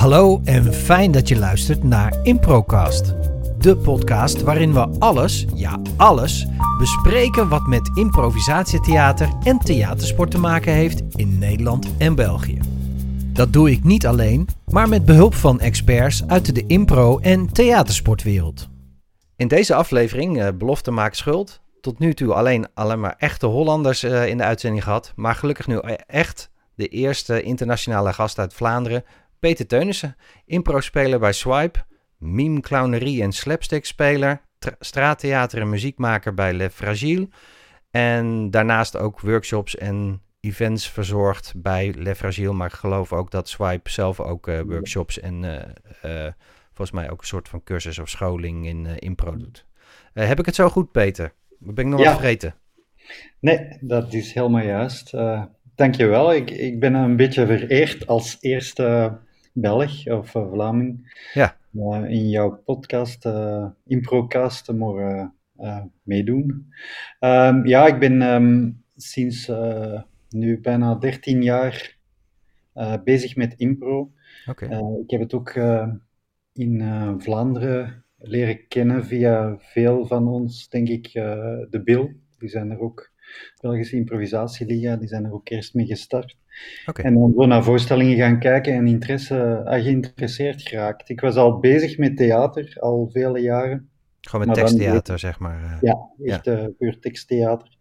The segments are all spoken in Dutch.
Hallo en fijn dat je luistert naar Improcast. De podcast waarin we alles, ja alles, bespreken wat met improvisatietheater en theatersport te maken heeft in Nederland en België. Dat doe ik niet alleen, maar met behulp van experts uit de impro- en theatersportwereld. In deze aflevering, uh, Belofte maakt schuld, tot nu toe alleen, alleen maar echte Hollanders uh, in de uitzending gehad, maar gelukkig nu echt de eerste internationale gast uit Vlaanderen, Peter Teunissen, impro-speler bij Swipe, meme, clownerie en slapstick-speler, straattheater en muziekmaker bij Le Fragile en daarnaast ook workshops en events verzorgd bij Le Fragile, maar ik geloof ook dat Swipe zelf ook uh, workshops en uh, uh, volgens mij ook een soort van cursus of scholing in impro doet. heb ik het zo goed, Peter? Ben ik nog ja. wat vergeten? Nee, dat is helemaal juist. Dankjewel. Ik, ik ben een beetje vereerd als eerste Belg of uh, Vlaming ja. Uh, in jouw podcast, uh, Improcast, te mogen meedoen. Um, ja, ik ben um, sinds nu bijna 13 jaar bezig met impro. Okay. ik heb het ook in Vlaanderen leren kennen via veel van ons, denk ik, de Bill. Die zijn er ook Belgische Improvisatieliga, die zijn er ook eerst mee gestart. Okay. En dan zo naar voorstellingen gaan kijken en interesse, uh, geïnteresseerd geraakt. Ik was al bezig met theater, al vele jaren. Gewoon met teksttheater, zeg maar. Uh, ja, echt uh, puur teksttheater.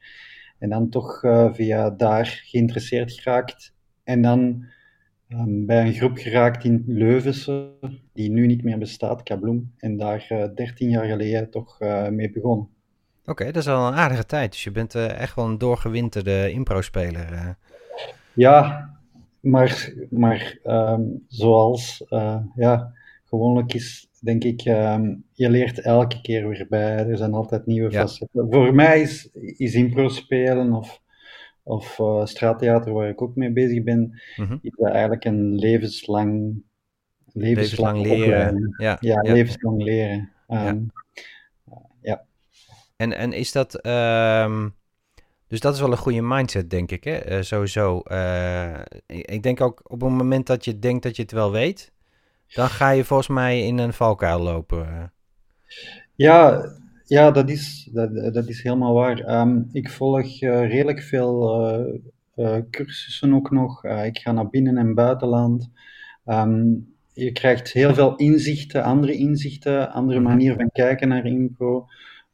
En dan toch uh, via daar geïnteresseerd geraakt. En dan um, bij een groep geraakt in Leuvense, die nu niet meer bestaat, Kabloem. En daar 13 jaar geleden toch mee begonnen. Oké, okay, dat is al een aardige tijd. Dus je bent uh, echt wel een doorgewinterde impro-speler. Uh. Ja, maar, maar um, zoals, uh, ja, gewoonlijk is, denk ik, um, je leert elke keer weer bij. Er zijn altijd nieuwe ja. facetten. Voor mij is, is impro-spelen of, of straattheater, waar ik ook mee bezig ben, mm -hmm. is eigenlijk een levenslang... Levenslang, levenslang leren. Ja, ja, ja, levenslang leren. Um, ja. En, en is dat. Um, dus dat is wel een goede mindset, denk ik. Hè? Uh, sowieso. Uh, ik denk ook op het moment dat je denkt dat je het wel weet. dan ga je volgens mij in een valkuil lopen. Ja, ja dat, is, dat, dat is helemaal waar. Um, ik volg uh, redelijk veel cursussen ook nog. ik ga naar binnen- en buitenland. Um, je krijgt heel veel inzichten, andere inzichten, andere manier van kijken naar impro.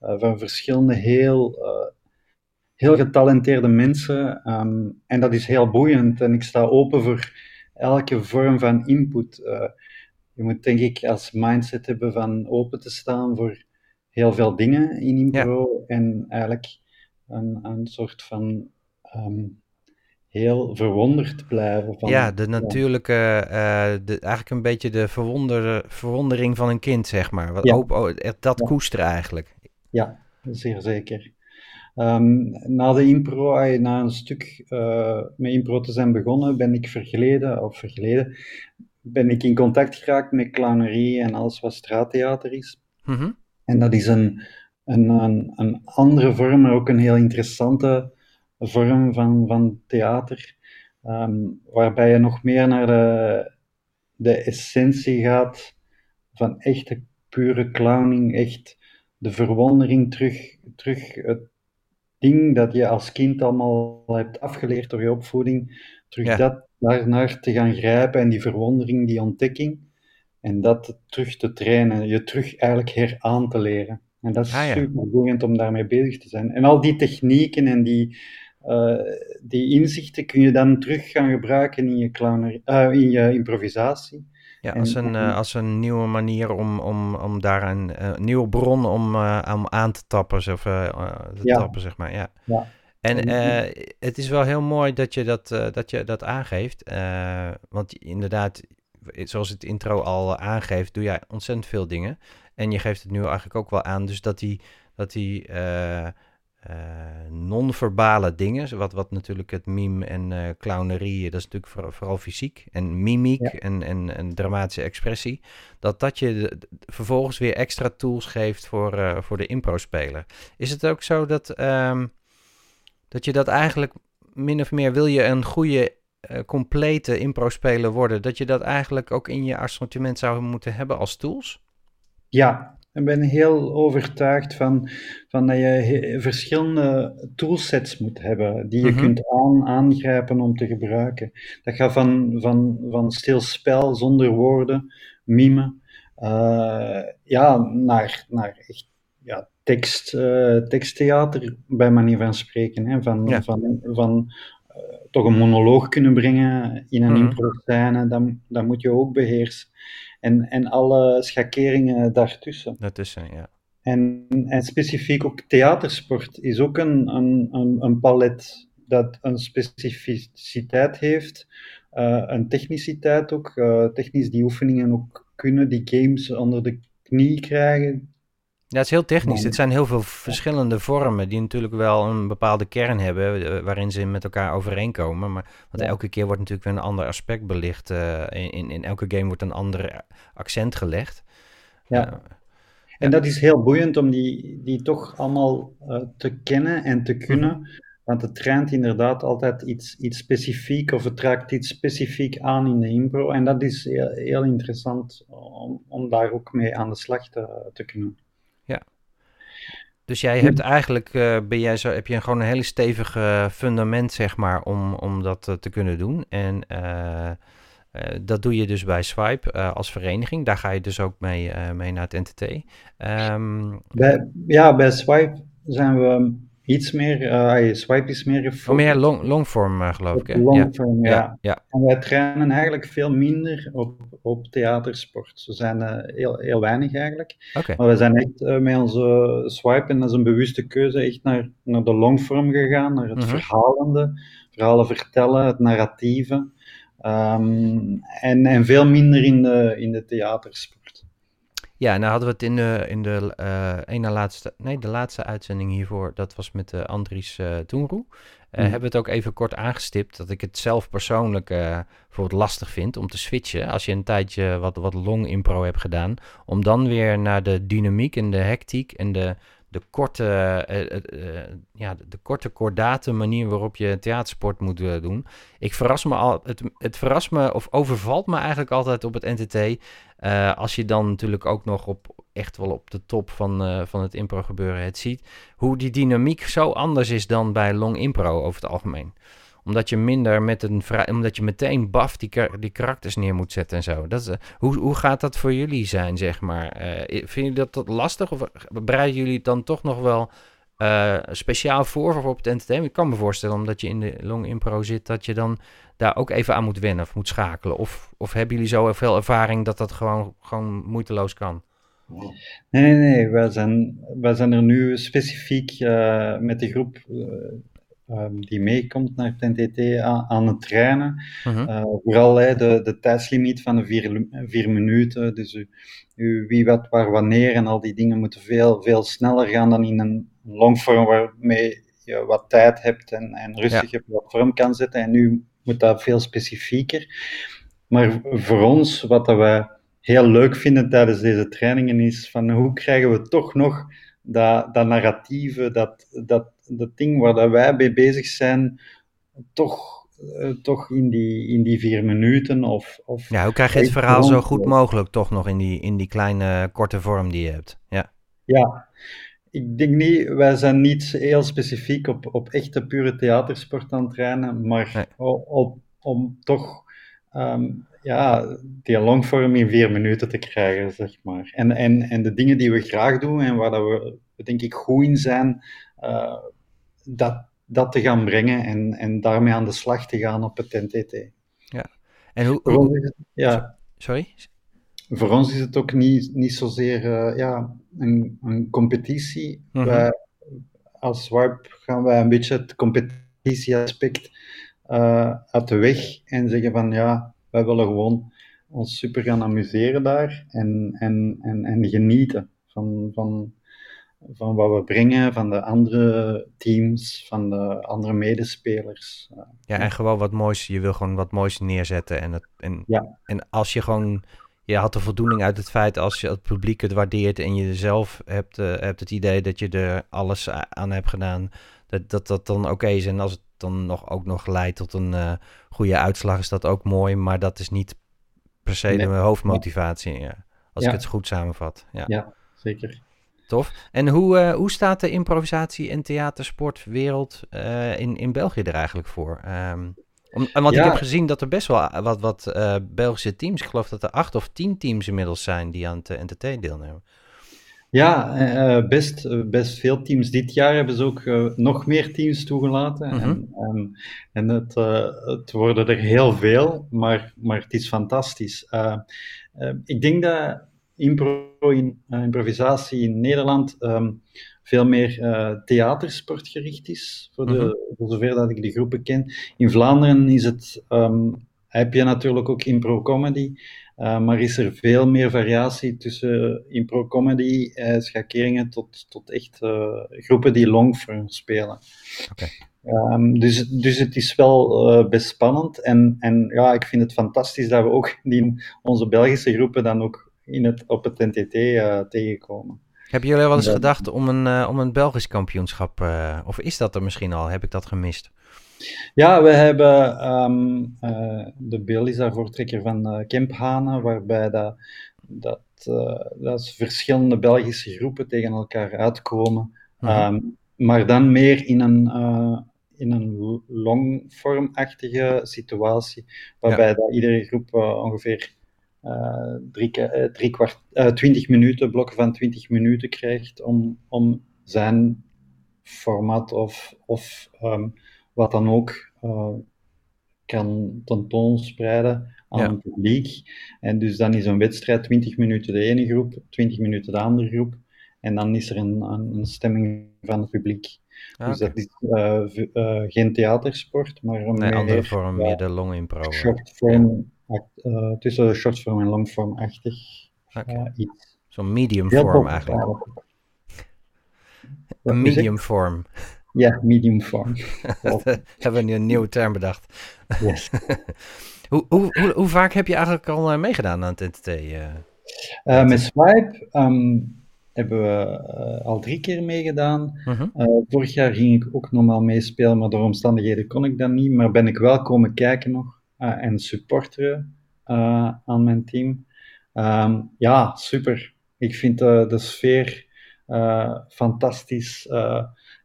Uh, van verschillende heel, uh, heel getalenteerde mensen. Um, en dat is heel boeiend en ik sta open voor elke vorm van input. Uh, je moet denk ik als mindset hebben van open te staan voor heel veel dingen in impro ja. en eigenlijk een, een soort van um, heel verwonderd blijven. Van, ja, de natuurlijke, ja. Uh, de, eigenlijk een beetje de verwonder, verwondering van een kind, zeg maar. Wat, ja. oh, dat koesteren eigenlijk. Ja, zeer zeker. Um, na de impro, na een stuk uh, met impro te zijn begonnen, ben ik vergeleden, of vergeleden, ben ik in contact geraakt met clownerie en alles wat straattheater is. Mm -hmm. En dat is een, een, een, een, andere vorm, maar ook een heel interessante vorm van, van theater, um, waarbij je nog meer naar de, de essentie gaat van echte pure clowning, echt de verwondering terug, terug het ding dat je als kind allemaal hebt afgeleerd door je opvoeding, terug Ja. dat daarnaar te gaan grijpen en die verwondering, die ontdekking, en dat terug te trainen, je terug eigenlijk heraan te leren. En dat is Ah, ja. super boeiend om daarmee bezig te zijn. En al die technieken en die, eh, die inzichten kun je dan terug gaan gebruiken in je, clownerie, eh, in je improvisatie. Ja, En- als een, eh, als een nieuwe manier om, om, om daar een eh, nieuwe bron om, eh, om aan te tappen, of, te Ja. tappen, zeg maar. Ja. Ja. En het is wel heel mooi dat je dat, dat, je dat aangeeft. want inderdaad, zoals het intro al aangeeft, doe jij ontzettend veel dingen. En je geeft het nu eigenlijk ook wel aan, dus dat die, dat die non-verbale dingen, wat, wat natuurlijk het meme en eh clownerie, dat is natuurlijk vooral, vooral fysiek en mimiek Ja. en, en, en dramatische expressie, dat dat je de- vervolgens weer extra tools geeft voor, eh, voor de impro-speler. Is het ook zo dat, ehm, dat je dat eigenlijk min of meer, wil je een goede uh, complete impro-speler worden, dat je dat eigenlijk ook in je assortiment zou moeten hebben als tools? Ja, ik ben heel overtuigd van, van dat je verschillende toolsets moet hebben die je mhm. kunt aan, aangrijpen om te gebruiken. Dat gaat van, van, van stil spel zonder woorden, mime, uh, ja, naar, naar echt ja, tekst, uh, teksttheater, bij manier van spreken. Hè? Van, ja. van, van uh, toch een monoloog kunnen brengen in een mm -hmm. impro-scène, dat, dat moet je ook beheersen. En, en alle schakeringen daartussen. Daartussen, ja. En, en specifiek ook theatersport is ook een, een, een, een palet dat een specificiteit heeft, uh, een techniciteit ook, uh, technisch die oefeningen ook kunnen, die games onder de knie krijgen, ja, het is heel technisch. Het zijn heel veel verschillende vormen die natuurlijk wel een bepaalde kern hebben eh, waarin ze met elkaar overeenkomen. Maar want elke keer wordt natuurlijk weer een ander aspect belicht. Uh, in, in elke game wordt een ander accent gelegd. Ja. Uh, en dat is heel boeiend om die, die toch allemaal uh, te kennen en te kunnen. Mhm. Want het traint inderdaad altijd iets, iets specifiek of het raakt iets specifiek aan in de impro. En dat is heel, heel interessant om, om daar ook mee aan de slag te, te kunnen. Dus jij hebt eigenlijk, uh, ben jij zo, heb je gewoon een hele stevige fundament, zeg maar, om, om dat uh, te kunnen doen. En uh, dat doe je dus bij Swipe als vereniging. Daar ga je dus ook mee, mee naar het NTT. Um, ehm, bij, ja, bij Swipe zijn we iets meer, uh, swipe is meer Oh, meer long, longform uh, geloof ik. Hè? Longform, ja. ja. ja. En wij trainen eigenlijk veel minder op, op theatersport. We zijn uh, heel, heel weinig eigenlijk. Okay. Maar we zijn echt met onze swipe, en dat is een bewuste keuze, echt naar, naar de longform gegaan, naar het -huh. Mhm. verhalende, verhalen vertellen, het narratieve. Um, en, en veel minder in de, in de theatersport. Ja, nou hadden we het in de, in de uh, ene laatste, nee, de laatste uitzending hiervoor, dat was met uh, Andries uh, Toenroe. Mm. Hebben we het ook even kort aangestipt dat ik het zelf persoonlijk bijvoorbeeld lastig vind om te switchen. Als je een tijdje wat, wat long impro hebt gedaan, om dan weer naar de dynamiek en de hectiek en de, de korte, ja, de korte kordate manier waarop je theatersport moet doen. Ik verras me al, het, het verrast me of overvalt me eigenlijk altijd op het NTT als je dan natuurlijk ook nog op echt wel op de top van, van het impro gebeuren het ziet, hoe die dynamiek zo anders is dan bij long impro over het algemeen. Omdat je minder met een omdat je meteen baf die, die karakters neer moet zetten en zo. Dat is, uh, hoe, hoe gaat dat voor jullie zijn, zeg maar? vind je dat, dat lastig of bereiden jullie het dan toch nog wel speciaal voor voor op het entertainment? Ik kan me voorstellen, omdat je in de long impro zit, dat je dan daar ook even aan moet wennen of moet schakelen? Of, of hebben jullie zo veel ervaring dat dat gewoon, gewoon moeiteloos kan? Nee, nee. Wij zijn, wij zijn er nu specifiek uh, met de groep uh, um, die meekomt naar het NTT aan, aan het trainen. -huh. uh, vooral de, de tijdslimiet van de vier, vier minuten. Dus u, u, wie, wat, waar, wanneer en al die dingen moeten veel, veel sneller gaan dan in een longvorm waarmee je wat tijd hebt en, en rustig ja. op wat vorm kan zetten. En nu moet dat veel specifieker. Maar voor ons, wat dat wij heel leuk vinden tijdens deze trainingen, is van hoe krijgen we toch nog dat, dat narratieve, dat, dat, dat ding waar dat wij mee bezig zijn, toch, uh, toch in, die, in die vier minuten of... of ja, hoe krijg je het verhaal zo goed mogelijk toch nog in die, in die kleine, korte vorm die je hebt? Ja. Ja, ik denk niet, wij zijn niet heel specifiek op, op echte pure theatersport aan het trainen, maar nee. op, om toch um, ja, die longvorm in vier minuten te krijgen, zeg maar. En, en, en de dingen die we graag doen en waar dat we, denk ik, goed in zijn, uh, dat, dat te gaan brengen en, en daarmee aan de slag te gaan op het NTT. Ja, en hoe... hoe... ja. Sorry? voor ons is het ook niet, niet zozeer uh, ja, een, een competitie. Mm -hmm. wij, als Swipe gaan wij een beetje het competitieaspect uh, uit de weg en zeggen van ja, wij willen gewoon ons super gaan amuseren daar en, en, en, en genieten van, van, van wat we brengen, van de andere teams, van de andere medespelers. Ja, en gewoon wat moois, je wil gewoon wat moois neerzetten. En, het, en, ja. en als je gewoon je had de voldoening uit het feit als je het publiek het waardeert en je zelf hebt, uh, hebt het idee dat je er alles aan hebt gedaan, dat dat, dat dan oké okay is. En als het dan nog, ook nog leidt tot een goede uitslag, is dat ook mooi. Maar dat is niet per se de hoofdmotivatie, ja. als ik het goed samenvat. Ja, ja zeker. Tof. En hoe, hoe staat de improvisatie- en theatersportwereld in, in België er eigenlijk voor? Um, om, want ik heb gezien dat er best wel wat, wat uh, Belgische teams, ik geloof dat er acht of tien teams inmiddels zijn die aan het NTT deelnemen. Ja, best, best veel teams. Dit jaar hebben ze ook nog meer teams toegelaten. Mm -hmm. En, en, en het, het, worden er heel veel, maar, maar het is fantastisch. ik denk dat impro in, improvisatie in Nederland um, veel meer uh, theatersportgericht is, voor, de, mm -hmm. voor zover dat ik de groepen ken. In Vlaanderen is het, um, heb je natuurlijk ook impro-comedy, uh, maar is er veel meer variatie tussen impro-comedy, schakeringen, tot, tot echt groepen die longform spelen. Okay. Um, dus, dus het is wel best spannend en, en ja, ik vind het fantastisch dat we ook die, onze Belgische groepen dan ook in het, op het NTT tegenkomen. Hebben jullie wel eens gedacht om een, uh, om een Belgisch kampioenschap, uh, of is dat er misschien al? Heb ik dat gemist? Ja, we hebben um, uh, de beeld is daar voortrekker van Kemphanen, waarbij dat, dat, dat verschillende Belgische groepen tegen elkaar uitkomen. Mm -hmm. um, maar dan meer in een, in een longvormachtige situatie, waarbij ja. dat iedere groep ongeveer uh, drie, uh, drie kwart, uh, 20 minuten, blokken van 20 minuten krijgt om, om zijn format of, of um, wat dan ook kan tentoonspreiden aan ja. het publiek. En dus dan is een wedstrijd 20 minuten de ene groep, 20 minuten de andere groep. En dan is er een, een, een stemming van het publiek. Ah, dus okay. dat is uh, uh, geen theatersport, maar een nee, andere vorm, meer de long impro. Short uh, tussen shortform en longform-achtig okay. uh, iets. Zo'n medium vorm eigenlijk. Een medium vorm. Ja, medium vorm. hebben we nu een nieuwe term bedacht. Yes. hoe, hoe, hoe, hoe, vaak heb je eigenlijk al uh, meegedaan aan het NTT? Uh, met Swipe um, hebben we uh, al drie keer meegedaan. -huh. Mhm. vorig jaar ging ik ook normaal meespelen, maar door omstandigheden kon ik dat niet. Maar ben ik wel komen kijken nog. Eh, en supporteren eh, aan mijn team. Um, ja, super. Ik vind de, de sfeer uh, fantastisch.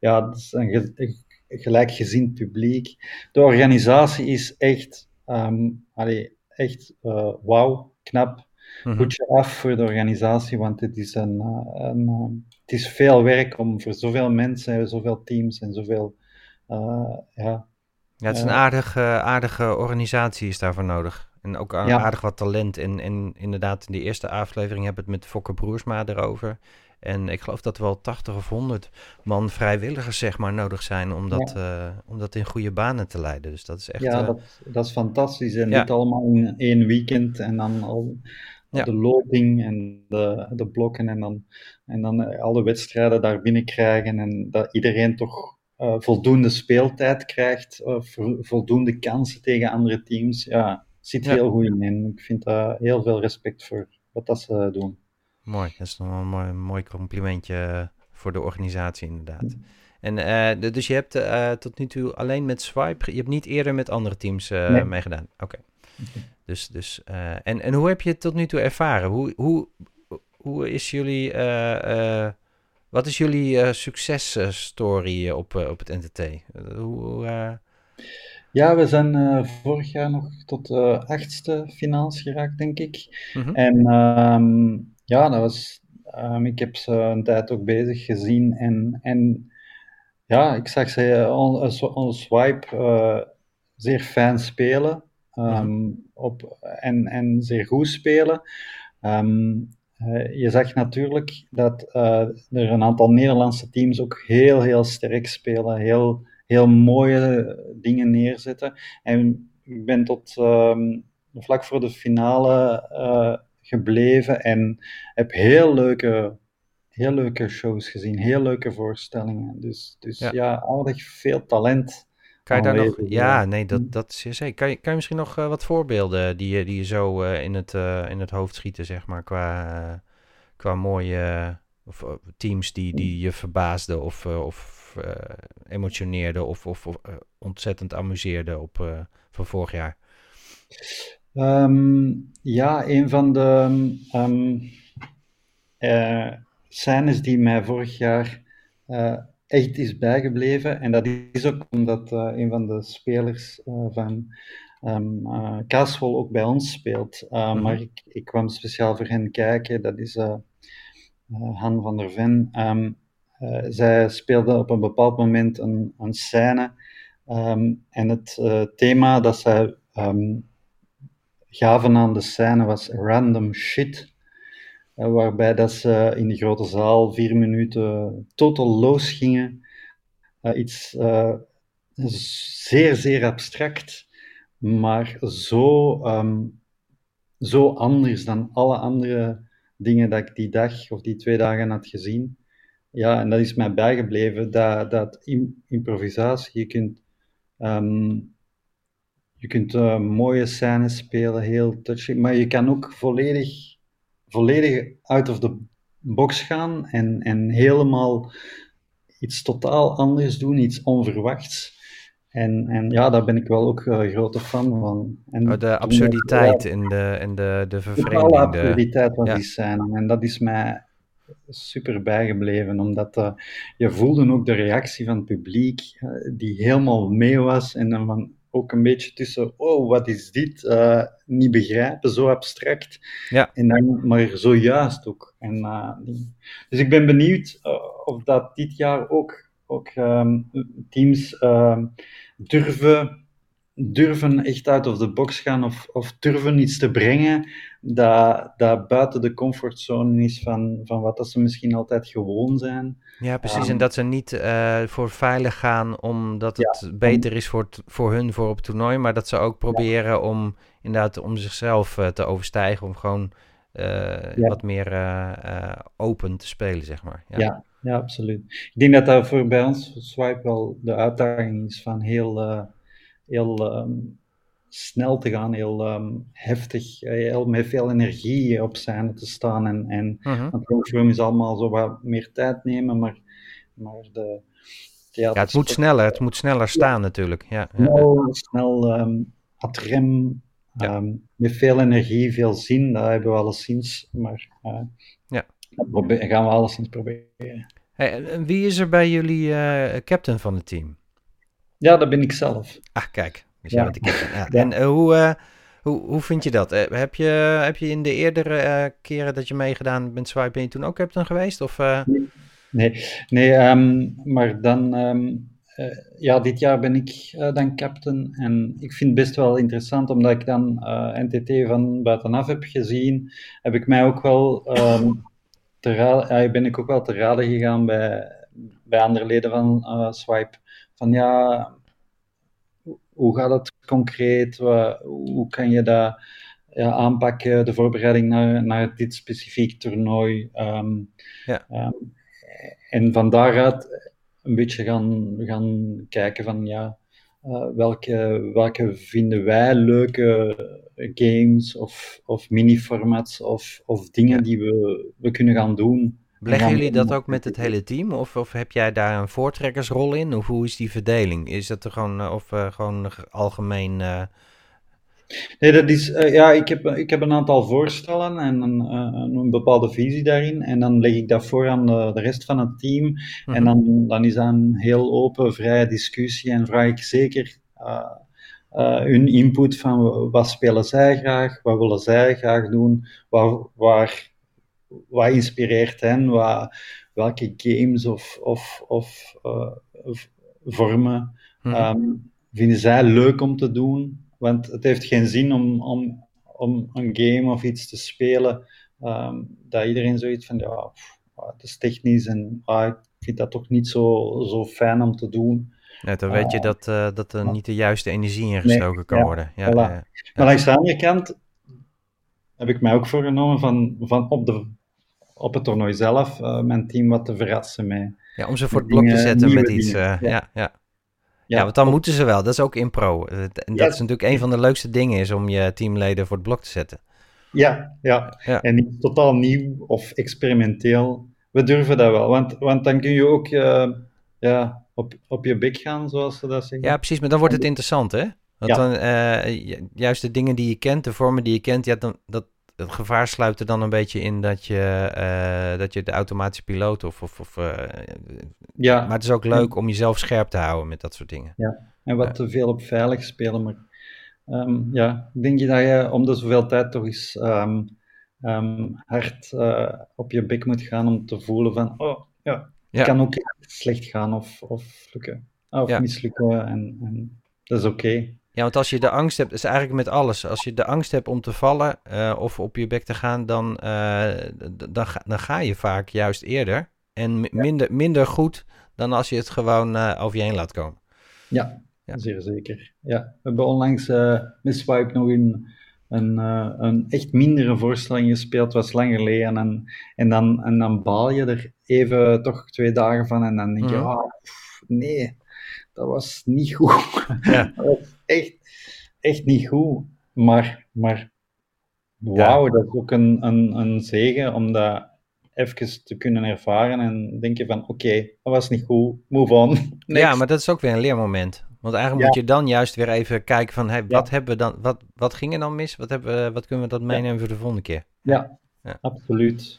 ja, het is een, gelijkgezind publiek. De organisatie is echt, um, allee, echt wauw, knap. Mm Goed je af voor de organisatie, want het is, een, een, het is veel werk om voor zoveel mensen, zoveel teams en zoveel ja, ja, het is een aardige, aardige organisatie is daarvoor nodig. En ook aardig wat talent. En, en inderdaad, in de eerste aflevering hebben we het met Fokke Broersma erover. En ik geloof dat er wel 80 of 100 man vrijwilligers zeg maar, nodig zijn om dat, ja. uh, om dat in goede banen te leiden. Dus dat is echt... Ja, uh, dat, dat is fantastisch. En ja. dit allemaal in één weekend en dan al ja. de loting en de, de blokken en dan, en dan alle wedstrijden daar binnen krijgen en dat iedereen toch uh, voldoende speeltijd krijgt, uh, voldoende kansen tegen andere teams, ja, zit ja. heel goed in. En ik vind daar heel veel respect voor wat dat ze doen. Mooi, dat is nog een mooi, mooi complimentje voor de organisatie inderdaad. En uh, dus je hebt tot nu toe alleen met Swipe, je hebt niet eerder met andere teams nee. meegedaan? Oké. Okay. Okay. Dus, dus, en, en hoe heb je het tot nu toe ervaren? Hoe, hoe, hoe is jullie wat is jullie uh, successtory op, uh, op het NTT? hoe. Ja, we zijn vorig jaar nog tot de achtste finals geraakt, denk ik. Mm -hmm. En um, ja, dat was, um, ik heb ze een tijd ook bezig gezien. En, en ja, ik zag ze on, Swipe zeer fijn spelen. Um, mm -hmm. op, en, en zeer goed spelen. Uh, je zag natuurlijk dat uh, er een aantal Nederlandse teams ook heel, heel sterk spelen, heel, heel mooie dingen neerzetten. En ik ben tot um, vlak voor de finale uh, gebleven en heb heel leuke, heel leuke shows gezien, heel leuke voorstellingen. Dus, dus ja, ja aardig veel talent. Kan je daar nog, ja, nee, dat, dat is zeker. Kan je, kan je misschien nog uh, wat voorbeelden die, die je zo uh, in, het, uh, in het hoofd schieten, zeg maar, qua, qua mooie of, teams die, die je verbaasden of, of of emotioneerde of, of, ontzettend amuseerde op, van vorig jaar? Ehm, ja, een van de um, scènes die mij vorig jaar echt is bijgebleven. En dat is ook omdat uh, een van de spelers uh, van um, uh, ook bij ons speelt. Mm Maar ik, ik, kwam speciaal voor hen kijken. Dat is Han van der Ven. Um, zij speelde op een bepaald moment een, een scène. Um, en het thema dat zij gaven aan de scène was random shit. Eh, waarbij dat ze in de grote zaal vier minuten totaal los gingen. Uh, iets uh, zeer, zeer abstract, maar zo, um, zo anders dan alle andere dingen dat ik die dag of die twee dagen had gezien. Ja, en dat is mij bijgebleven, dat, dat improvisatie, je kunt, um, je kunt uh, mooie scènes spelen, heel touchy, maar je kan ook volledig volledig out of the box gaan en, en helemaal iets totaal anders doen, iets onverwachts. En, en ja, daar ben ik wel ook uh, grote fan van. En de absurditeit en de, en de, de vervreemding. De absurditeit van die scène. En dat is mij super bijgebleven, omdat uh, je voelde ook de reactie van het publiek, uh, die helemaal mee was. En dan van, ook een beetje tussen, oh, wat is dit? Uh, niet begrijpen, zo abstract. Ja. En dan, maar zo juist ook. En, uh, dus ik ben benieuwd uh, of dat dit jaar ook, ook um, teams ehm, durven, durven echt uit of the box gaan of, of durven iets te brengen dat, dat buiten de comfortzone is van, van wat dat ze misschien altijd gewoon zijn. Ja, precies. en ehm, dat ze niet uh, voor veilig gaan omdat het beter is voor, voor hun voor op toernooi, maar dat ze ook proberen om inderdaad om zichzelf uh, te overstijgen, om gewoon uh, wat meer open te spelen, zeg maar. Ja. ja. absoluut. Ik denk dat dat voor bij ons Swipe wel de uitdaging is van heel, heel um, snel te gaan, heel um, heftig, heel, met veel energie op scène te staan. En, en uh -huh. want is allemaal zo wat meer tijd nemen, maar, maar de ja, het moet sneller, het moet sneller staan ja. natuurlijk. Ja, snel, snel um, ad rem, ja. um, met veel energie, veel zin, dat hebben we alleszins, maar uh, ja. dat gaan we alleszins proberen. Hey, en wie is er bij jullie uh, captain van het team? Ja, dat ben ik zelf. Ah, kijk. Dus ja. ja. En uh, hoe, uh, hoe, hoe vind je dat? Uh, heb, je, heb je in de eerdere keren dat je meegedaan bent Swipe, ben je toen ook captain geweest? Of, Nee, nee um, maar dan... Um, ja, dit jaar ben ik dan captain en ik vind het best wel interessant omdat ik dan NTT van buitenaf heb gezien, heb ik mij ook wel um, te raden, ja, ben ik ook wel te raden gegaan bij, bij andere leden van Swipe. Van ja, hoe gaat het concreet? hoe kan je dat ja, aanpakken, de voorbereiding naar, naar dit specifiek toernooi? Um, ja. Um, en van daaruit een beetje gaan, gaan kijken van ja, uh, welke, welke vinden wij leuke games of, of mini-formats of, of dingen die we, we kunnen gaan doen. Beleggen jullie dat ook met het hele team? Of, of heb jij daar een voortrekkersrol in? Of hoe is die verdeling? Is dat er gewoon, eh, of uh, gewoon algemeen... Uh... Nee, dat is, uh, ja, ik heb, ik heb een aantal voorstellen en een, een, bepaalde visie daarin. En dan leg ik dat voor aan de, de rest van het team. Mm -hmm. En dan, dan is dat een heel open, vrije discussie. En vraag ik zeker hun input van wat spelen zij graag, wat willen zij graag doen, waar, waar wat inspireert hen, wat, welke games of, of, of, uh, vormen hmm. um, vinden zij leuk om te doen. Want het heeft geen zin om, om, om een game of iets te spelen um, dat iedereen zoiets van, ja, pff, het is technisch en ah, ik vind dat toch niet zo, zo fijn om te doen. Ja, dan weet je uh, dat, uh, dat er niet de juiste energie ingestoken nee, kan ja, worden. Ja, voilà. ja, maar langs de andere kant heb ik mij ook voorgenomen van, van op de op het toernooi zelf uh, mijn team wat te verrassen mee. Ja, om ze voor het blok te zetten met iets. Uh, ja. Ja, ja. ja, want dan op... moeten ze wel. Dat is ook impro. En dat ja. is natuurlijk een van de leukste dingen is om je teamleden voor het blok te zetten. Ja, ja. ja. en niet totaal nieuw of experimenteel. We durven dat wel, want, want dan kun je ook uh, ja, op, op je bek gaan, zoals ze dat zeggen. Ja, precies, maar dan wordt het interessant, hè? Want Ja. dan, eh, ju- juist de dingen die je kent, de vormen die je kent, ja, dan, dat, het gevaar sluit er dan een beetje in dat je, eh, dat je de automatische piloot of... of, of eh, Ja, maar het is ook leuk om jezelf scherp te houden met dat soort dingen. en wat te veel op veilig spelen. Maar ehm, ja, ik denk je dat je om de zoveel tijd toch eens ehm, ehm, hard eh, op je bek moet gaan om te voelen van, oh ja, Ja. het kan ook echt slecht gaan of, of lukken. Of Ja. mislukken en, en dat is oké. Ja, want als je de angst hebt, is eigenlijk met alles. Als je de angst hebt om te vallen eh, of op je bek te gaan, dan, eh, dan, ga, dan ga je vaak juist eerder. En mi- minder, minder goed dan als je het gewoon eh, over je heen laat komen. Ja, Ja. zeer zeker. Ja. We hebben onlangs eh met Swipe nog een, een, een echt mindere voorstelling gespeeld, het was lang geleden. En, en, dan, en dan baal je er even toch twee dagen van en dan denk je, Mhm. ah, pff, nee, dat was niet goed. Ja. echt, echt niet goed. Maar, maar wauw, dat is ook een, een, een zegen om dat even te kunnen ervaren en denken van, oké, dat was niet goed, move on. Ja, maar dat is ook weer een leermoment. Want eigenlijk Ja. moet je dan juist weer even kijken van, hey, wat, Ja. hebben we dan, wat, wat ging er dan mis? Wat, hebben we, wat kunnen we dat meenemen voor de volgende keer? Ja, Ja. absoluut.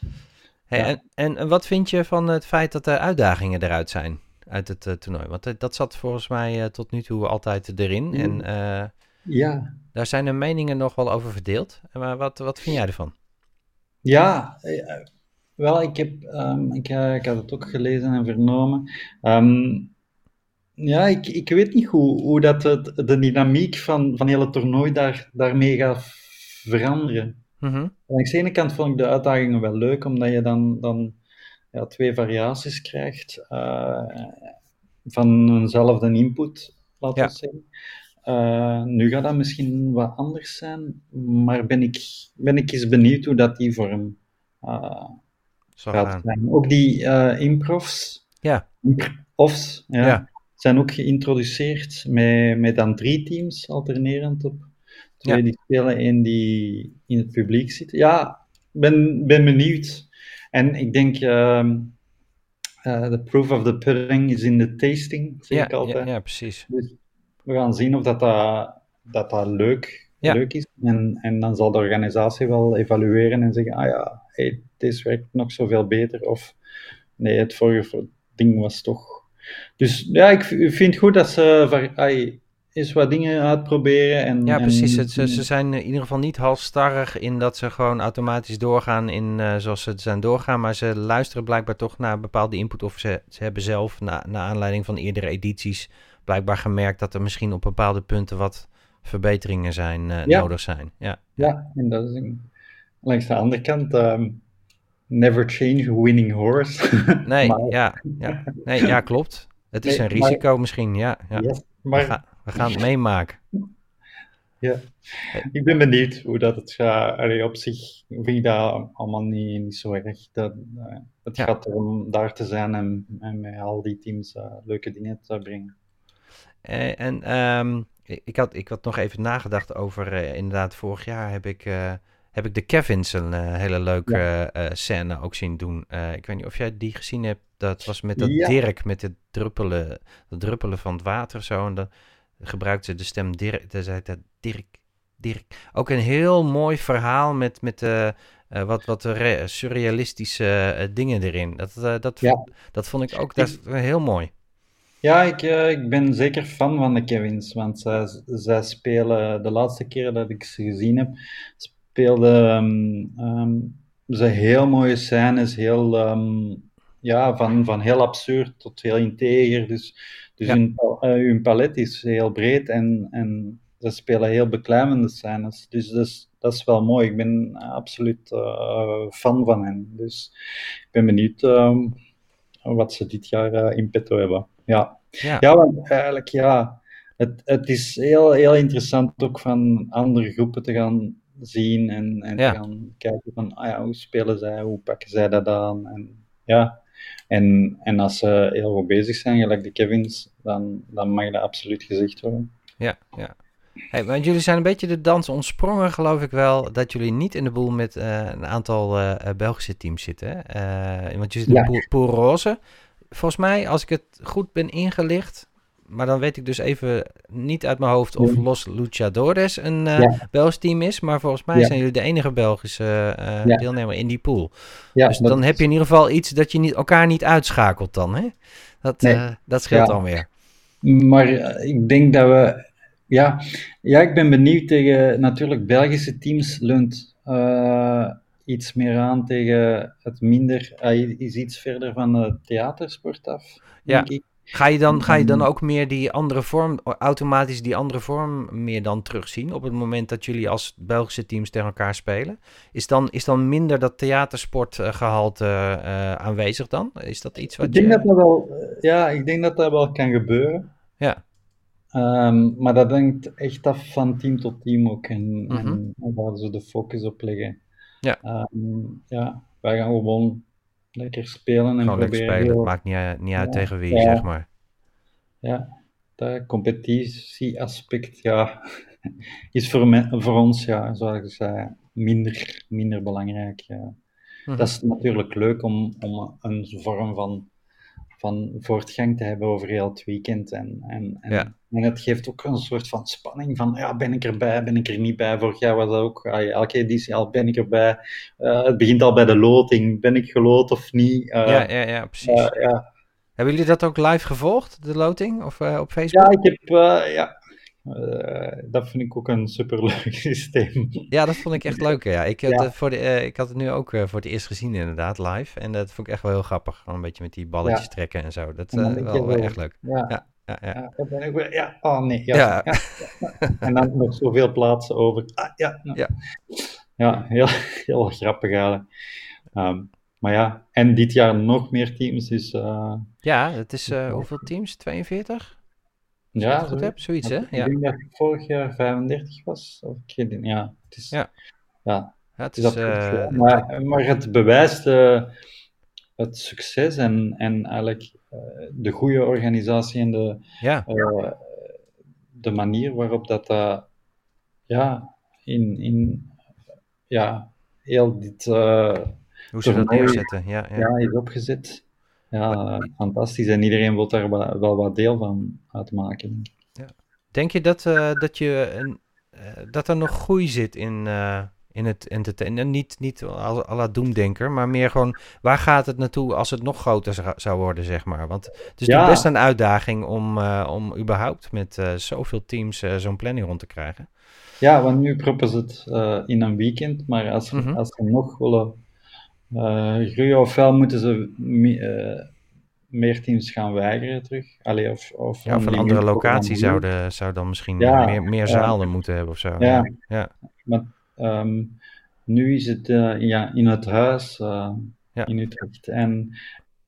Hey, en, en, en wat vind je van het feit dat er uitdagingen eruit zijn uit het eh, toernooi? Want eh, dat zat volgens mij eh, tot nu toe altijd erin. Mm. En Ja, daar zijn de meningen nog wel over verdeeld. Maar wat, wat vind jij ervan? ja. Wel, ik heb, ehm, ik, ik had het ook gelezen en vernomen. Ehm, ja, ik, ik weet niet hoe, hoe dat het, de dynamiek van, van heel het toernooi daar, daarmee gaat veranderen. Mhm. Aan de ene kant vond ik de uitdagingen wel leuk, omdat je dan, dan ja, twee variaties krijgt eh, van eenzelfde input, laten Ja. we zeggen. Eh, nu gaat dat misschien wat anders zijn, maar ben ik, ben ik eens benieuwd hoe dat die vorm Zal gaat zijn. Ook die eh improvs, Ja, offs, ja, Ja. zijn ook geïntroduceerd met, met dan drie teams alternerend op. Twee Ja. die spelen, één die in het publiek zit. Ja, ben, ben benieuwd. En ik denk, ehm eh, the proof of the pudding is in the tasting, zeg ja, ik altijd. ja, ja, precies. Dus we gaan zien of dat, dat, dat, dat leuk, Ja. leuk is. En, en dan zal de organisatie wel evalueren en zeggen, ah ja, hey, deze werkt nog zoveel beter. Of nee, het vorige ding was toch... Dus ja, ik vind het goed dat ze var- eens wat dingen uitproberen. En, Ja, en- precies. Het- ze, ze zijn in ieder geval niet halstarrig in dat ze gewoon automatisch doorgaan in eh, zoals ze zijn doorgaan. Maar ze luisteren blijkbaar toch naar bepaalde input. Of ze, ze hebben zelf, na, naar aanleiding van eerdere edities, blijkbaar gemerkt dat er misschien op bepaalde punten wat verbeteringen zijn, eh, Ja. nodig zijn. Ja, Ja, en dat is een, langs de andere kant, ehm, never change a winning horse. nee, Maar- ja, ja. Nee, ja, klopt. Het is een maar- risico misschien, ja. ja. Yes, maar we gaan het meemaken. Ja, ik ben benieuwd hoe dat het gaat. Allee, op zich vind ik dat allemaal niet, niet zo erg. Dat, eh, het Ja. gaat erom daar te zijn en, en met al die teams eh, leuke dingen te brengen. Eh, en ehm, ik, had, ik had nog even nagedacht over, inderdaad, vorig jaar heb ik, heb ik de Kevins een hele leuke scène ook zien doen. Ik weet niet of jij die gezien hebt. Dat was met dat Ja. Dirk, met het druppelen, het druppelen van het water zo. En dan gebruikte ze de stem Dirk. Dan zei het Dirk, Dirk. Ook een heel mooi verhaal met, met eh, eh, wat, wat re- surrealistische eh, dingen erin. Dat, dat, Ja. dat vond ik ook dat is heel mooi. Ja, ik, ik ben zeker fan van de Kevins, want zij, zij spelen, de laatste keer dat ik ze gezien heb, speelden ehm, ehm, ze heel mooie scènes, heel, ehm, ja, van, van heel absurd tot heel integer. Dus, dus Ja. hun, eh, hun palet is heel breed en, en ze spelen heel beklijmende scènes. Dus dat is, dat is wel mooi. Ik ben absoluut eh, fan van hen. Dus ik ben benieuwd ehm, wat ze dit jaar eh, in petto hebben. Ja. Ja, Ja, want eigenlijk ja, het, het is heel, heel interessant ook van andere groepen te gaan zien en, en Ja. te gaan kijken van ah ja, hoe spelen zij, hoe pakken zij dat aan en ja. En, en als ze heel goed bezig zijn, gelijk de Kevins, dan, dan mag dat absoluut gezegd worden. Ja, ja. Hey, want jullie zijn een beetje de dans ontsprongen, geloof ik wel, dat jullie niet in de boel met eh, een aantal eh, eh, Belgische teams zitten. want je zit in Ja. pool roze. volgens mij, als ik het goed ben ingelicht, maar dan weet ik dus even niet uit mijn hoofd of. Los Luchadores een eh Ja. Belgisch team is. Maar volgens mij Ja. zijn jullie de enige Belgische Ja. deelnemer in die pool. Ja, dus dan heb je in ieder geval iets dat je niet, elkaar niet uitschakelt dan. Hè? Dat, Nee. eh, dat scheelt dan weer. Maar ik denk dat we. Ja, ja, ik ben benieuwd tegen. Natuurlijk, Belgische teams leunt iets meer aan tegen het minder. Hij is iets verder van de theatersport af, Ja. denk ik. Ga je, dan, ga je dan Mm. ook meer die andere vorm, automatisch die andere vorm meer dan terugzien op het moment dat jullie als Belgische teams tegen elkaar spelen? Is dan, is dan minder dat theatersportgehalte eh aanwezig dan? Is dat iets wat Ik denk je... dat dat wel, eh, ja, ik denk dat dat wel kan gebeuren. Ja. Ehm, maar dat hangt echt af van team tot team ook en, Mhm. en waar ze de focus op leggen. Ja. Ehm, ja, wij gaan gewoon lekker spelen en Gewoon lekker proberen spelen, het heel- maakt niet, uit- niet uit Ja, tegen wie, ja. zeg maar. Ja, dat competitieaspect, ja, is voor, me, voor ons, ja, zoals ik zei, minder, minder belangrijk. Ja. Mhm. Dat is natuurlijk leuk om, om een vorm van, van voortgang te hebben over heel het weekend. En, en, en, Ja. en het geeft ook een soort van spanning van, ja, ben ik erbij, ben ik er niet bij? Vorig jaar was dat ook, elke editie al, ben ik erbij? Eh, het begint al bij de loting, ben ik geloot of niet? Eh, ja, ja, ja, precies. eh, ja. Hebben jullie dat ook live gevolgd, de loting, of op Facebook? Ja, ik heb, ja, eh, dat vind ik ook een superleuk systeem. Ja, dat vond ik echt leuk. Ja. Ik, had, Ja. voor de, eh, ik had het nu ook eh, voor het eerst gezien, inderdaad, live. En dat vond ik echt wel heel grappig. Gewoon een beetje met die balletjes Ja. trekken en zo. Dat je wel, wel echt leuk. Ja, Ja, ja, ja. ja, dat ben ik ja, oh nee, ja. En dan nog zoveel plaatsen over. Ah, ja, ja. Ja. Heel, heel grappig eigenlijk. Ehm, maar ja, en dit jaar nog meer teams, dus Ja, het is hoeveel teams? 42? Ik ja, het goed zo- heb, zoiets hè? Ik Ja, denk dat ik vorig jaar 35 was. Of ik weet het niet. Ja, het is, Ja. ja, ja het het is, absurd eh, maar, maar het bewijst eh, het succes en, en eigenlijk eh, de goede organisatie en de, ja, de manier waarop dat ja, in, in ja, heel dit hoe ze dat neerzetten. Ja, ja. ja, is opgezet. Ja, eh, fantastisch. En iedereen wil daar wel, wat deel van uitmaken. Denk je dat, eh, dat, je een, eh, dat er nog groei zit in, in het entertainen? Niet, niet à la doemdenker, maar meer gewoon... Waar gaat het naartoe als het nog groter zou- worden, zeg maar? Want het is Ja. best een uitdaging om, om überhaupt met zoveel teams zo'n planning rond te krijgen. Ja, want nu proppen ze het in een weekend, maar als, Mhm. als ze nog willen groeien, ofwel moeten ze me- eh, meer teams gaan weigeren terug. Allee, of, of Ja, of een andere locatie zouden zou dan misschien Ja, meer, meer zalen moeten hebben of zo. Ja. ja. Maar ehm, nu is het eh, ja, in het huis eh, in Utrecht. En,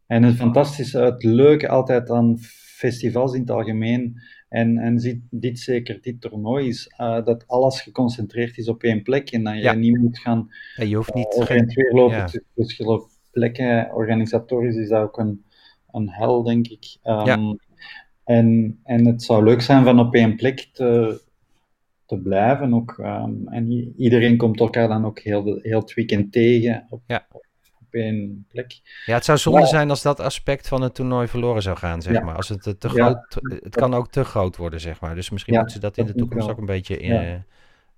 en het fantastische, het leuke altijd aan festivals in het algemeen, en, en zi- dit zeker, dit toernooi, is eh, dat alles geconcentreerd is op één plek en dat je Ja. niet moet gaan Ja, je hoeft niet... en weer lopen ja. tussen verschillende plekken. Organisatorisch is dat ook een, een hel, denk ik. Ehm, Ja. en, en het zou leuk zijn van op één plek te, te blijven ook. ehm, en iedereen komt elkaar dan ook heel, heel het weekend tegen op, Ja. op één plek. Ja, het zou zonde zijn als dat aspect van het toernooi verloren zou gaan, zeg Ja. maar. Als het eh, te Ja. groot... Het kan ook te groot worden, zeg maar. Dus misschien moeten ze dat in de toekomst ook een beetje in, eh, een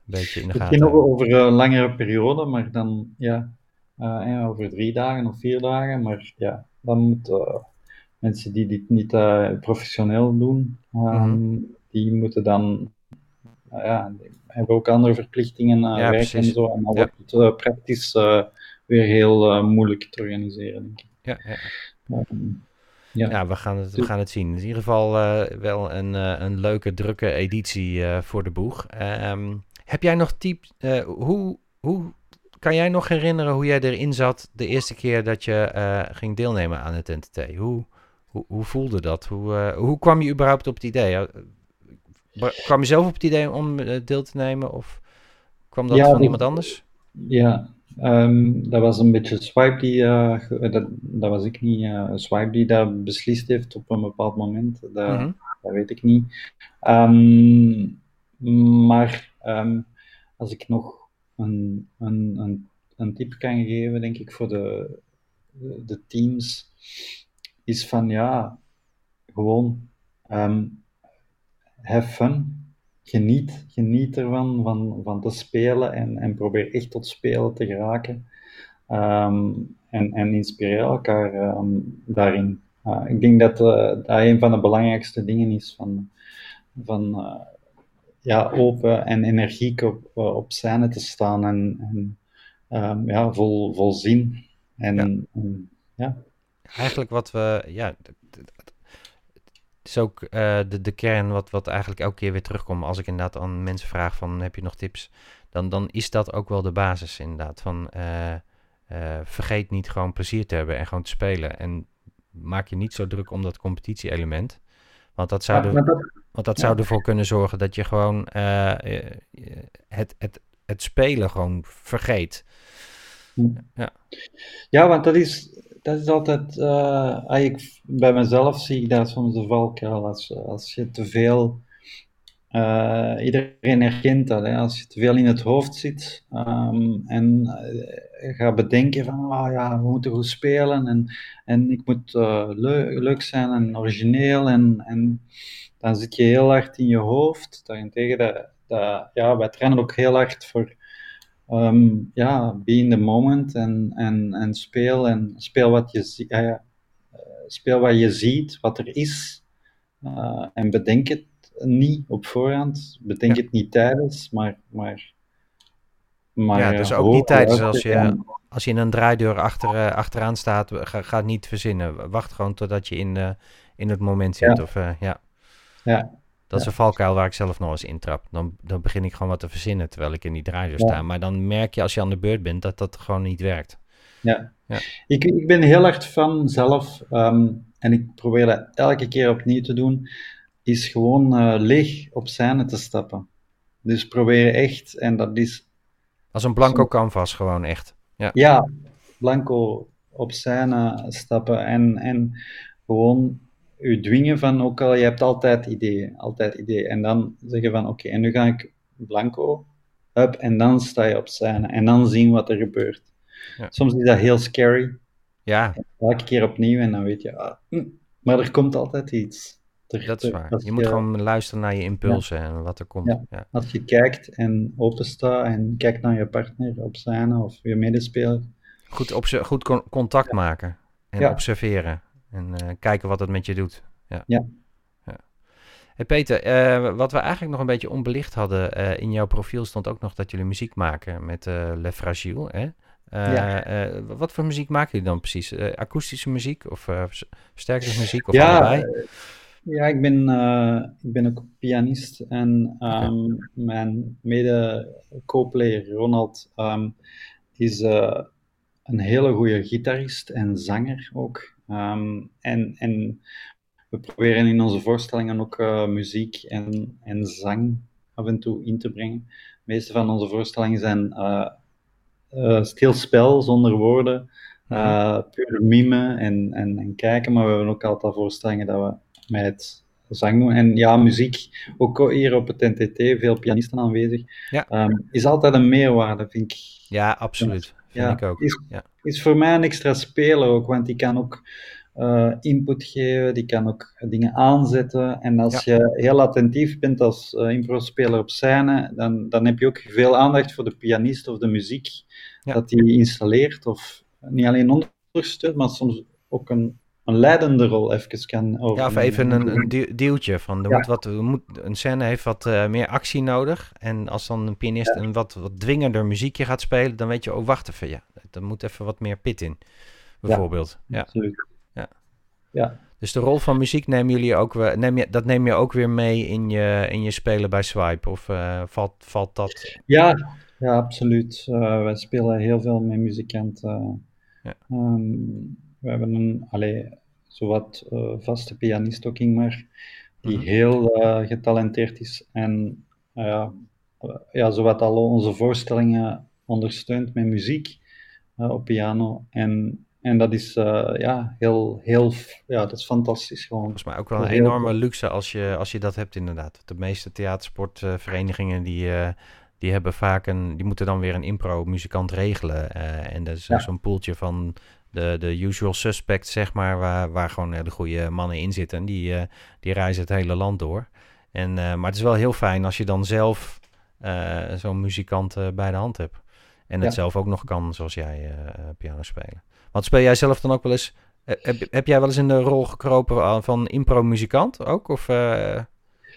beetje in de gaten houden. over een langere periode, maar dan ja, eh, ja, over drie dagen of vier dagen. Maar ja, dan moeten mensen die dit niet eh, professioneel doen, ehm, Mhm. die moeten dan, nou ja, hebben ook andere verplichtingen, uh, Ja, werk precies. en zo. En dan Ja. wordt het eh, praktisch eh, weer heel eh, moeilijk te organiseren, denk ik. Ja, ja. Ehm, ja. Ja, we gaan het, we gaan het zien. In ieder geval eh, wel een, eh, een leuke, drukke editie voor de boeg. Ehm, heb jij nog eh, hoe, hoe kan jij nog herinneren hoe jij erin zat de eerste keer dat je ging deelnemen aan het NTT? Hoe, hoe, hoe voelde dat? Hoe, hoe kwam je überhaupt op het idee? Kwam je zelf op het idee om deel te nemen of kwam dat Ja, van iemand anders? Ja, ehm, dat was een beetje Swipe die, eh, ge- dat, dat was ik niet, eh, Swipe die dat beslist heeft op een bepaald moment. Dat, Mhm. dat weet ik niet. Ehm, maar ehm, als ik nog een, een, een, een tip kan geven, denk ik, voor de, de, teams. is van ja, gewoon have fun. Geniet, geniet ervan, van, van te spelen en, en probeer echt tot spelen te geraken. Ehm, en, en inspireer elkaar ehm, daarin. Uh, ik denk dat uh, dat een van de belangrijkste dingen is van, van uh, ja, open en energiek op, op scène te staan en, en um, ja, vol, vol zin. En, ja. En, ja. Eigenlijk wat we, ja, is ook uh, de, de kern wat, wat eigenlijk elke keer weer terugkomt. Als ik inderdaad aan mensen vraag van heb je nog tips? Dan, dan is dat ook wel de basis inderdaad. Van uh, uh, vergeet niet gewoon plezier te hebben en gewoon te spelen. En maak je niet zo druk om dat competitie-element. Want dat zou, ja, er, dat, want dat ja. zou ervoor kunnen zorgen dat je gewoon het, het, het spelen gewoon vergeet. Ja. ja, want dat is, dat is altijd, uh, bij mezelf zie ik daar soms de valkuil. Als, als je te veel, uh, iedereen herkent dat, hè, als je te veel in het hoofd zit um, en uh, gaat bedenken van, oh ja, we moeten goed spelen en, en ik moet leuk, leuk zijn en origineel en, en dan zit je heel hard in je hoofd. Daarentegen, dat, dat, ja, wij trainen ook heel hard voor um, ja, be in the moment en, en, en speel en speel wat je, uh, speel wat je ziet, wat er is. Uh, en bedenk het niet op voorhand, bedenk ja. het niet tijdens, maar, maar, maar ja, dus ook niet tijdens als je, en, als je in een draaideur achter, achteraan staat, ga, ga niet verzinnen. Wacht gewoon totdat je in, in het moment zit. Ja. Of, ja. ja, dat is een valkuil waar ik zelf nog eens intrap. Dan, dan begin ik gewoon wat te verzinnen terwijl ik in die draaideur sta. Maar dan merk je als je aan de beurt bent dat dat gewoon niet werkt. Ja, ja. Ik, ik ben heel erg van zelf, um, en ik probeer dat elke keer opnieuw te doen, is gewoon uh, leeg op scène te stappen. Dus probeer echt, en dat is... Als een blanco canvas gewoon echt. Ja, ja blanco op scène stappen en, en gewoon u dwingen van ook al, je hebt altijd ideeën, altijd ideeën. En dan zeggen van oké, okay, en nu ga ik blanco, up, en dan sta je op scène. En dan zien wat er gebeurt. Ja. Soms is dat heel scary. Ja. Elke keer opnieuw en dan weet je, ah, maar er komt altijd iets. Er, dat is waar. Je, je moet gewoon luisteren naar je impulsen ja. en wat er komt. Ja. Als je kijkt en openstaat en kijkt naar je partner op scène of je medespeler. Goed, goed con contact maken en observeren. En uh, kijken wat het met je doet. Ja. ja. ja. Hey Peter, uh, wat we eigenlijk nog een beetje onbelicht hadden. Uh, in jouw profiel stond ook nog dat jullie muziek maken met Le Fragile. Hè? Ja. wat voor muziek maken jullie dan precies? akoestische muziek of versterkingsmuziek of ja, allebei? Ja, ik ben, ik ben ook pianist en um, okay. mijn mede-co-player Ronald um, is een hele goede gitarist en zanger ook. Um, en, en we proberen in onze voorstellingen ook uh, muziek en, en zang af en toe in te brengen. De meeste van onze voorstellingen zijn uh, uh, stilspel zonder woorden, uh, puur mime en, en, en, kijken, maar we hebben ook altijd voorstellingen dat we met zang doen. En ja, muziek, ook hier op het NTT, veel pianisten aanwezig, ja. um, is altijd een meerwaarde, vind ik. Ja, absoluut. Vind ja, ik ook. Is, ja. Is voor mij een extra speler ook, want die kan ook uh, input geven, die kan ook dingen aanzetten. En als ja. je heel attentief bent als uh, impro-speler op scène, dan, dan heb je ook veel aandacht voor de pianist of de muziek ja. dat die installeert. Of niet alleen ondersteunt, maar soms ook een, een leidende rol even kan over. Ja, of even een, een deeltje van er ja. moet wat, er moet, een scène heeft wat uh, meer actie nodig. En als dan een pianist een wat, wat dwingender muziekje gaat spelen, dan weet je, oh wacht even, ja, er moet even wat meer pit in, bijvoorbeeld. Ja, absoluut. Ja. ja. Dus de rol van muziek nemen jullie ook neem je, dat neem je ook weer mee in je, in je spelen bij Swipe? Of uh, valt, valt dat? Ja, ja absoluut. Uh, wij spelen heel veel met muzikanten. Ja. Um, we hebben een, allee, zowat uh, vaste pianist ook Ingmar, die mm-hmm. heel getalenteerd is en ja, zowat al onze voorstellingen ondersteunt met muziek op piano. En, en dat is ja, heel, heel, ja, dat is fantastisch gewoon. Volgens mij ook wel een enorme luxe als je, als je dat hebt inderdaad. De meeste theatersportverenigingen die die hebben vaak een, die moeten dan weer een impro-muzikant regelen. Uh, en dat is ja. zo'n poeltje van de, de usual suspects, zeg maar, waar, waar gewoon de goede mannen in zitten. En die, die reizen het hele land door. En, maar het is wel heel fijn als je dan zelf zo'n muzikant bij de hand hebt. En het zelf ook nog kan, zoals jij piano spelen. Want speel jij zelf dan ook wel eens... Heb, heb jij wel eens in de rol gekropen van impro-muzikant ook? Of,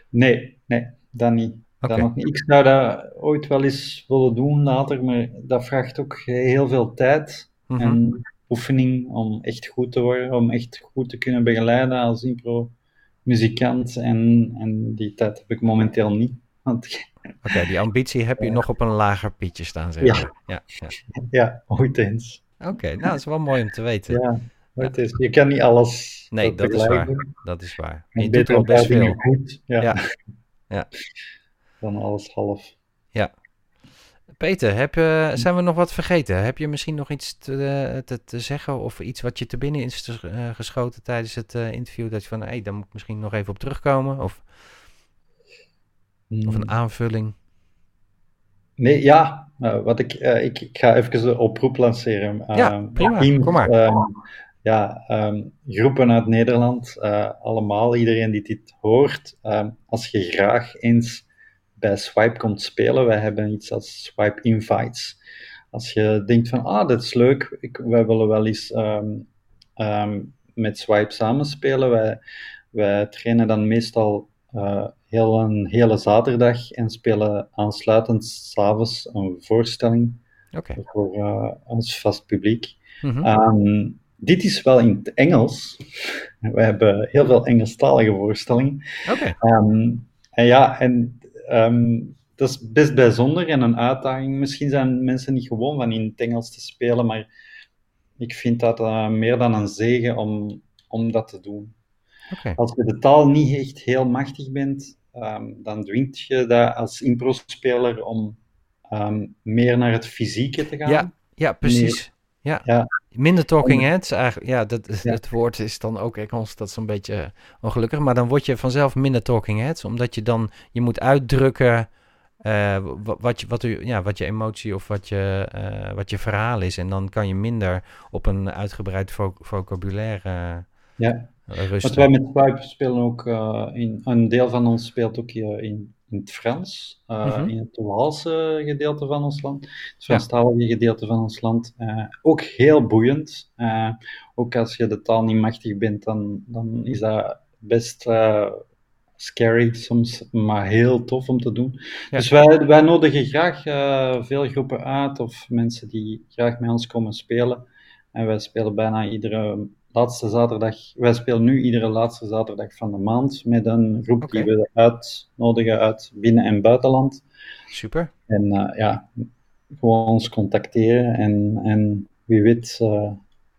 Nee, nee, dat niet. Dat nog niet. Ik zou dat ooit wel eens willen doen later, maar dat vraagt ook heel veel tijd mhm. en oefening om echt goed te worden, om echt goed te kunnen begeleiden als impro-muzikant. En, en die tijd heb ik momenteel niet. Oké, die ambitie heb je nog op een lager pitje staan, zeg ja. ja. Ja, ja. ooit eens. Oké, nou, dat is wel mooi om te weten. Ja. Is, je kan niet alles. Nee, dat is waar. Dat is waar. je doet al best veel. Goed. Ja. ja. Dan alles half. Ja. Peter, heb, uh, zijn we nog wat vergeten? Heb je misschien nog iets te, eh, te, te zeggen of iets wat je te binnen is uh, geschoten tijdens het uh, interview? Dat je van, hé, hey, daar moet ik misschien nog even op terugkomen? Of, of een hmm. aanvulling? Nee, ja. wat ik, ik, ik, ga even een oproep lanceren. ja, prima. Kom maar. Ehm, ja, ehm, groepen uit Nederland, uh, allemaal, iedereen die dit hoort, um, als je graag eens bij Swipe komt spelen, wij hebben iets als Swipe Invites. Als je denkt van, ah, dat is leuk, ik, wij willen wel eens um, met Swipe samenspelen, wij, wij trainen dan meestal uh, heel een hele zaterdag en spelen aansluitend s'avonds een voorstelling okay. voor uh, ons vast publiek. Mm -hmm. Dit is wel in het Engels. We hebben heel veel Engelstalige voorstellingen. Oké. Ehm, en ja, en ehm, dat is best bijzonder en een uitdaging. Misschien zijn mensen niet gewoon van in het Engels te spelen, maar ik vind dat uh, meer dan een zegen om, om dat te doen. Okay. Als je de taal niet echt heel machtig bent, um, dan dwingt je dat als impro-speler om meer naar het fysieke te gaan. Ja, ja precies. Ja. ja. Minder talking heads, eigenlijk, ja, dat, het woord is dan ook Engels, dat is een beetje ongelukkig. Maar dan word je vanzelf minder talking heads, omdat je dan, je moet uitdrukken uh, wat, je, wat, u, ja, wat je emotie of wat je, uh, wat je verhaal is. En dan kan je minder op een uitgebreid vo vocabulaire ja. Rusten. Wat wij met Swipe spelen ook, uh, in, een deel van ons speelt ook in in het Frans, uh, in het Waalse gedeelte van ons land, het Franstalige gedeelte van ons land. Uh, ook heel boeiend. Ook als je de taal niet machtig bent, dan, dan is dat best scary soms, maar heel tof om te doen. Dus wij, wij nodigen graag veel groepen uit of mensen die graag met ons komen spelen. En wij spelen bijna iedere laatste zaterdag. Wij spelen nu iedere laatste zaterdag van de maand met een groep die we uitnodigen uit binnen- en buitenland. Super. En uh, ja, gewoon ons contacteren en, en wie weet uh,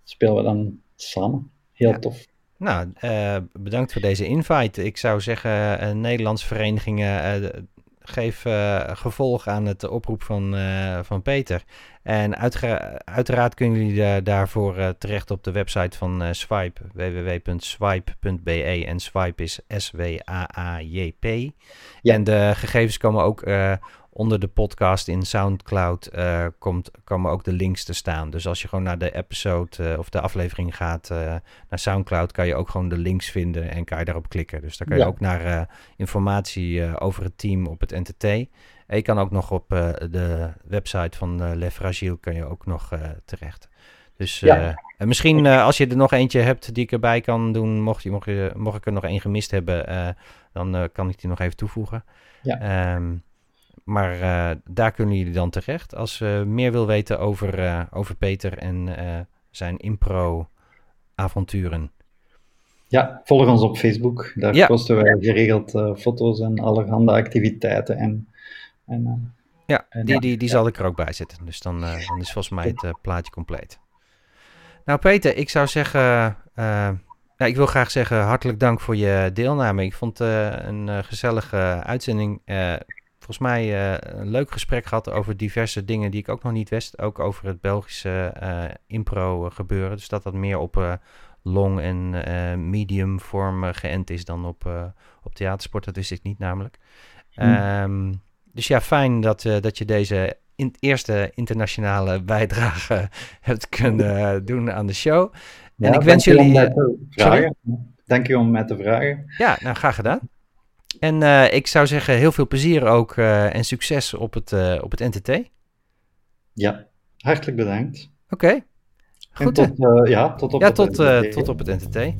spelen we dan samen. Heel tof. Nou, uh, bedankt voor deze invite. Ik zou zeggen, Nederlandse verenigingen, geef gevolg aan het oproep van, van Peter. En uiteraard kunnen jullie daarvoor uh, terecht op de website van Swipe, www.swipe.be. En Swipe is S-W-A-A-J-P. En de gegevens komen ook onder de podcast in SoundCloud, komt, komen ook de links te staan. Dus als je gewoon naar de episode of de aflevering gaat naar SoundCloud, kan je ook gewoon de links vinden en kan je daarop klikken. Dus daar kan je ook naar informatie over het team op het NTT. En je kan ook nog op de website van Le Fragile kan je ook nog terecht. Dus ja. en misschien als je er nog eentje hebt die ik erbij kan doen, mocht, je, mocht, je, mocht ik er nog één gemist hebben, dan kan ik die nog even toevoegen. Ja. Um, maar daar kunnen jullie dan terecht. Als je meer wil weten over, over Peter en zijn impro-avonturen. Ja, volg ons op Facebook. Daar ja. posten wij geregeld foto's en allerhande activiteiten en en, uh, ja, die, die, die zal ik er ook bij zetten. Dus dan, uh, dan is volgens mij het plaatje compleet. Nou Peter, ik zou zeggen... ik wil graag zeggen hartelijk dank voor je deelname. Ik vond het een gezellige uitzending. Volgens mij een leuk gesprek gehad over diverse dingen die ik ook nog niet wist. Ook over het Belgische impro gebeuren. Dus dat dat meer op long en medium vorm geënt is dan op, op theatersport. Dat wist ik niet namelijk. Mm. Um, dus ja, fijn dat, dat je deze in, eerste internationale bijdrage hebt kunnen doen aan de show. en ik wens jullie. Dank je om met te vragen. Ja, nou graag gedaan. En uh, ik zou zeggen, heel veel plezier ook uh, en succes op het, uh, op het NTT. Ja, hartelijk bedankt. Oké. Goed. Tot, ja, tot op ja, het tot, NTT. tot op het NTT.